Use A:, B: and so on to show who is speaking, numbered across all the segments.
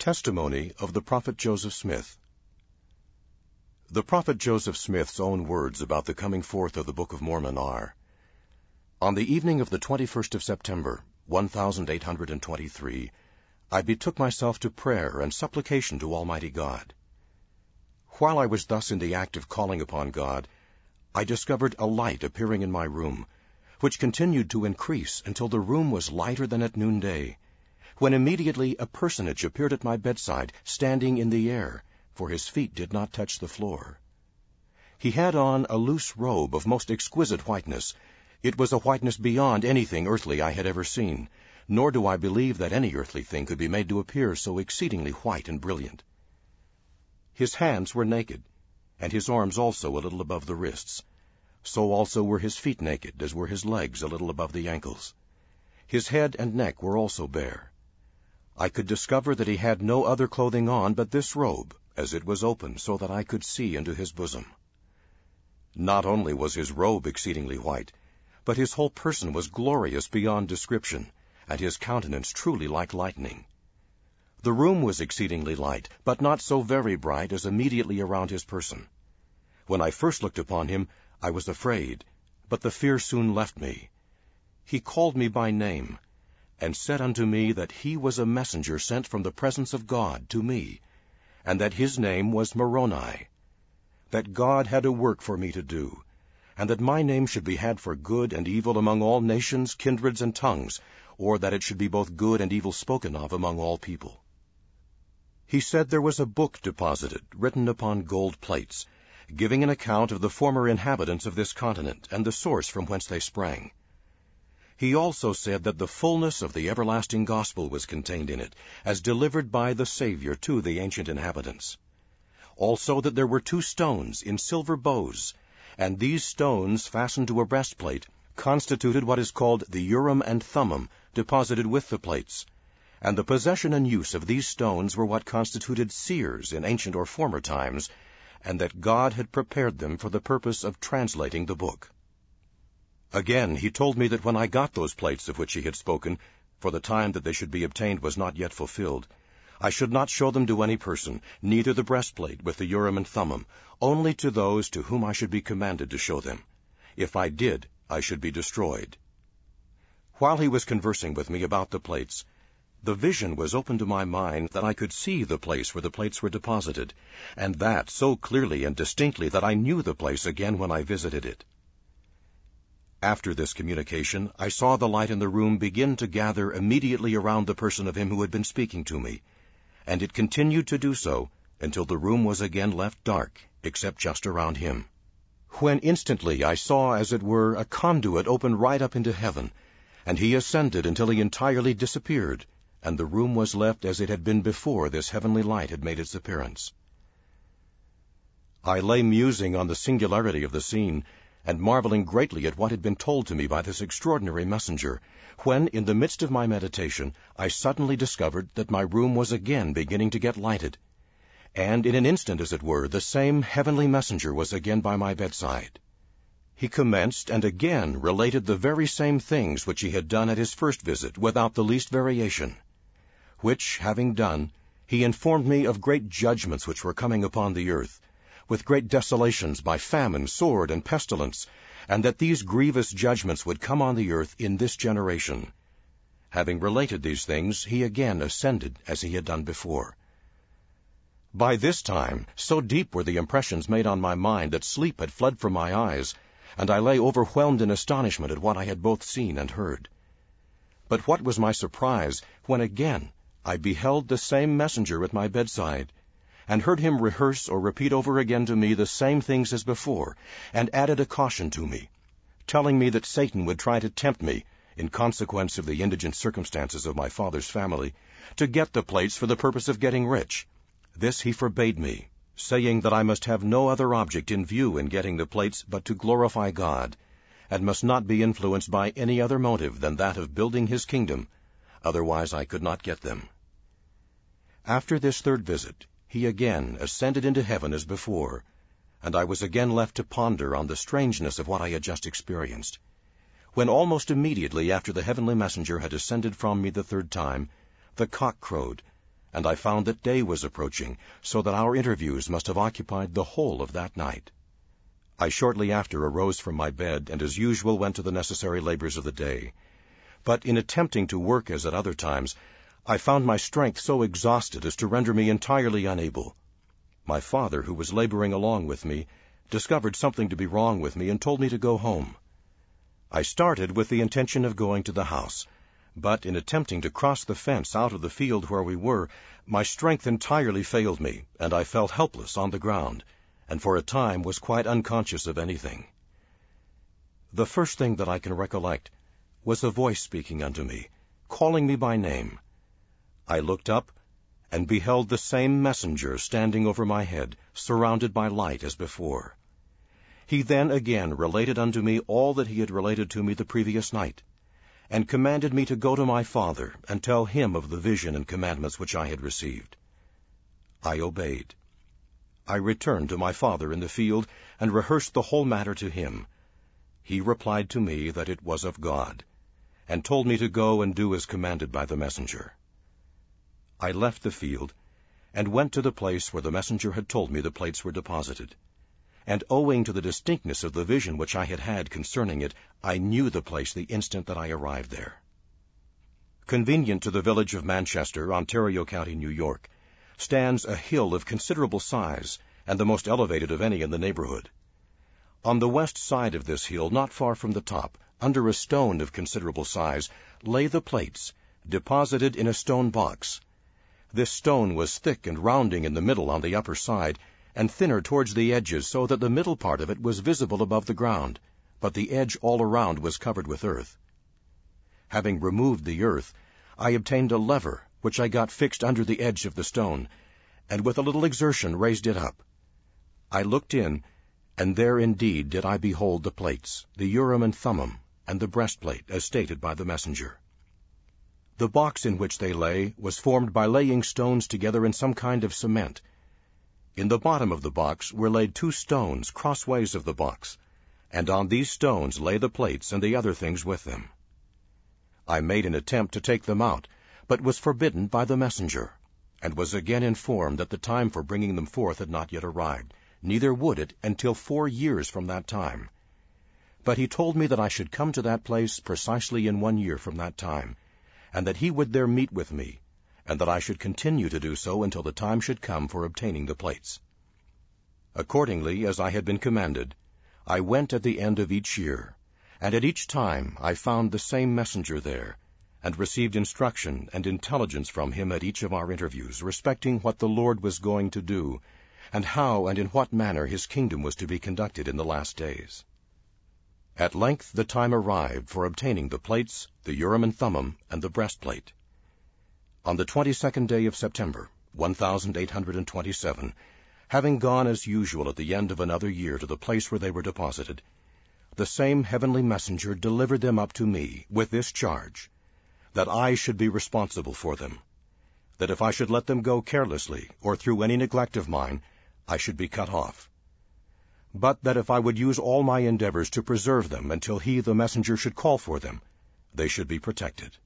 A: Testimony of the Prophet Joseph Smith The Prophet Joseph Smith's own words about the coming forth of the Book of Mormon are, On the evening of the 21st of September, 1823, I betook myself to prayer and supplication to Almighty God. While I was thus in the act of calling upon God, I discovered a light appearing in my room, which continued to increase until the room was lighter than at noonday when immediately a personage appeared at my bedside, standing in the air, for his feet did not touch the floor. He had on a loose robe of most exquisite whiteness. It was a whiteness beyond anything earthly I had ever seen, nor do I believe that any earthly thing could be made to appear so exceedingly white and brilliant. His hands were naked, and his arms also a little above the wrists. So also were his feet naked, as were his legs a little above the ankles. His head and neck were also bare. I could discover that he had no other clothing on but this robe, as it was open, so that I could see into his bosom. Not only was his robe exceedingly white, but his whole person was glorious beyond description, and his countenance truly like lightning. The room was exceedingly light, but not so very bright as immediately around his person. When I first looked upon him, I was afraid, but the fear soon left me. He called me by name, and said unto me that he was a messenger sent from the presence of God to me, and that his name was Moroni, that God had a work for me to do, and that my name should be had for good and evil among all nations, kindreds, and tongues, or that it should be both good and evil spoken of among all people. He said there was a book deposited, written upon gold plates, giving an account of the former inhabitants of this continent, and the source from whence they sprang. He also said that the fullness of the everlasting gospel was contained in it, as delivered by the Savior to the ancient inhabitants. Also that there were two stones in silver bows, and these stones fastened to a breastplate constituted what is called the Urim and Thummim, deposited with the plates, and the possession and use of these stones were what constituted seers in ancient or former times, and that God had prepared them for the purpose of translating the book. Again, he told me that when I got those plates of which he had spoken, for the time that they should be obtained was not yet fulfilled, I should not show them to any person, neither the breastplate with the Urim and Thummim, only to those to whom I should be commanded to show them. If I did, I should be destroyed. While he was conversing with me about the plates, the vision was opened to my mind that I could see the place where the plates were deposited, and that so clearly and distinctly that I knew the place again when I visited it. After this communication, I saw the light in the room begin to gather immediately around the person of him who had been speaking to me, and it continued to do so until the room was again left dark, except just around him. When instantly I saw, as it were, a conduit open right up into heaven, and he ascended until he entirely disappeared, and the room was left as it had been before this heavenly light had made its appearance. I lay musing on the singularity of the scene, and marveling greatly at what had been told to me by this extraordinary messenger, when, in the midst of my meditation, I suddenly discovered that my room was again beginning to get lighted. And in an instant, as it were, the same heavenly messenger was again by my bedside. He commenced and again related the very same things which he had done at his first visit, without the least variation. Which, having done, he informed me of great judgments which were coming upon the earth, with great desolations by famine, sword, and pestilence, and that these grievous judgments would come on the earth in this generation. Having related these things, he again ascended as he had done before. By this time, so deep were the impressions made on my mind that sleep had fled from my eyes, and I lay overwhelmed in astonishment at what I had both seen and heard. But what was my surprise when again I beheld the same messenger at my bedside, and heard him rehearse or repeat over again to me the same things as before, and added a caution to me, telling me that Satan would try to tempt me, in consequence of the indigent circumstances of my father's family, to get the plates for the purpose of getting rich. This he forbade me, saying that I must have no other object in view in getting the plates but to glorify God, and must not be influenced by any other motive than that of building his kingdom, otherwise I could not get them. After this third visit, he again ascended into heaven as before, and I was again left to ponder on the strangeness of what I had just experienced. When almost immediately after the heavenly messenger had ascended from me the third time, the cock crowed, and I found that day was approaching, so that our interviews must have occupied the whole of that night. I shortly after arose from my bed, and as usual went to the necessary labors of the day. But in attempting to work as at other times, I found my strength so exhausted as to render me entirely unable. My father, who was laboring along with me, discovered something to be wrong with me and told me to go home. I started with the intention of going to the house, but in attempting to cross the fence out of the field where we were, my strength entirely failed me, and I felt helpless on the ground, and for a time was quite unconscious of anything. The first thing that I can recollect was a voice speaking unto me, calling me by name. I looked up, and beheld the same messenger standing over my head, surrounded by light as before. He then again related unto me all that he had related to me the previous night, and commanded me to go to my father and tell him of the vision and commandments which I had received. I obeyed. I returned to my father in the field and rehearsed the whole matter to him. He replied to me that it was of God, and told me to go and do as commanded by the messenger. I left the field and went to the place where the messenger had told me the plates were deposited and owing to the distinctness of the vision which I had had concerning it, I knew the place the instant that I arrived there. Convenient to the village of Manchester, Ontario County, New York, stands a hill of considerable size and the most elevated of any in the neighborhood. On the west side of this hill, not far from the top, under a stone of considerable size, lay the plates, deposited in a stone box. This stone was thick and rounding in the middle on the upper side, and thinner towards the edges, so that the middle part of it was visible above the ground, but the edge all around was covered with earth. Having removed the earth, I obtained a lever, which I got fixed under the edge of the stone, and with a little exertion raised it up. I looked in, and there indeed did I behold the plates, the Urim and Thummim, and the breastplate, as stated by the messenger. The box in which they lay was formed by laying stones together in some kind of cement, in the bottom of the box were laid two stones crossways of the box, and on these stones lay the plates and the other things with them. I made an attempt to take them out, but was forbidden by the messenger, and was again informed that the time for bringing them forth had not yet arrived, neither would it until four years from that time. But he told me that I should come to that place precisely in one year from that time, and that he would there meet with me, and that I should continue to do so until the time should come for obtaining the plates. Accordingly, as I had been commanded, I went at the end of each year, and at each time I found the same messenger there, and received instruction and intelligence from him at each of our interviews respecting what the Lord was going to do, and how and in what manner his kingdom was to be conducted in the last days. At length the time arrived for obtaining the plates, the Urim and Thummim, and the breastplate. On the 22nd day of September, 1827, having gone as usual at the end of another year to the place where they were deposited, the same heavenly messenger delivered them up to me with this charge, that I should be responsible for them, that if I should let them go carelessly or through any neglect of mine, I should be cut off, but that if I would use all my endeavors to preserve them until he, the messenger, should call for them, they should be protected.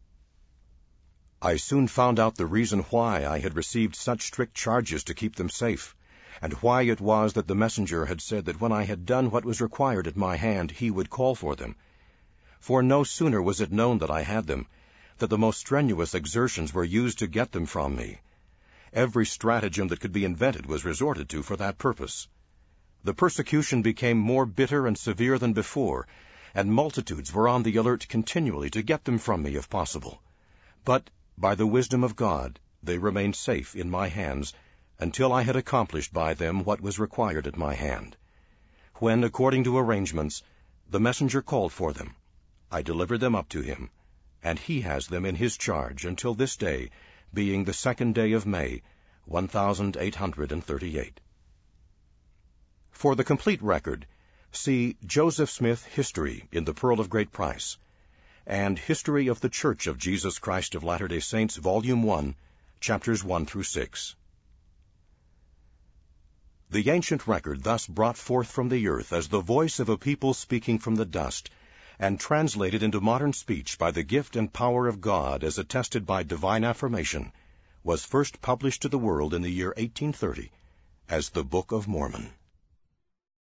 A: I soon found out the reason why I had received such strict charges to keep them safe, and why it was that the messenger had said that when I had done what was required at my hand, he would call for them. For no sooner was it known that I had them, that the most strenuous exertions were used to get them from me. Every stratagem that could be invented was resorted to for that purpose. The persecution became more bitter and severe than before, and multitudes were on the alert continually to get them from me if possible. But by the wisdom of God, they remained safe in my hands until I had accomplished by them what was required at my hand. When, according to arrangements, the messenger called for them, I delivered them up to him, and he has them in his charge until this day, being the second day of May, 1838. For the complete record, see Joseph Smith History in the Pearl of Great Price, and History of the Church of Jesus Christ of Latter-day Saints, Volume 1, chapters 1 through 6. The ancient record thus brought forth from the earth as the voice of a people speaking from the dust, and translated into modern speech by the gift and power of God as attested by divine affirmation, was first published to the world in the year 1830 as the Book of Mormon.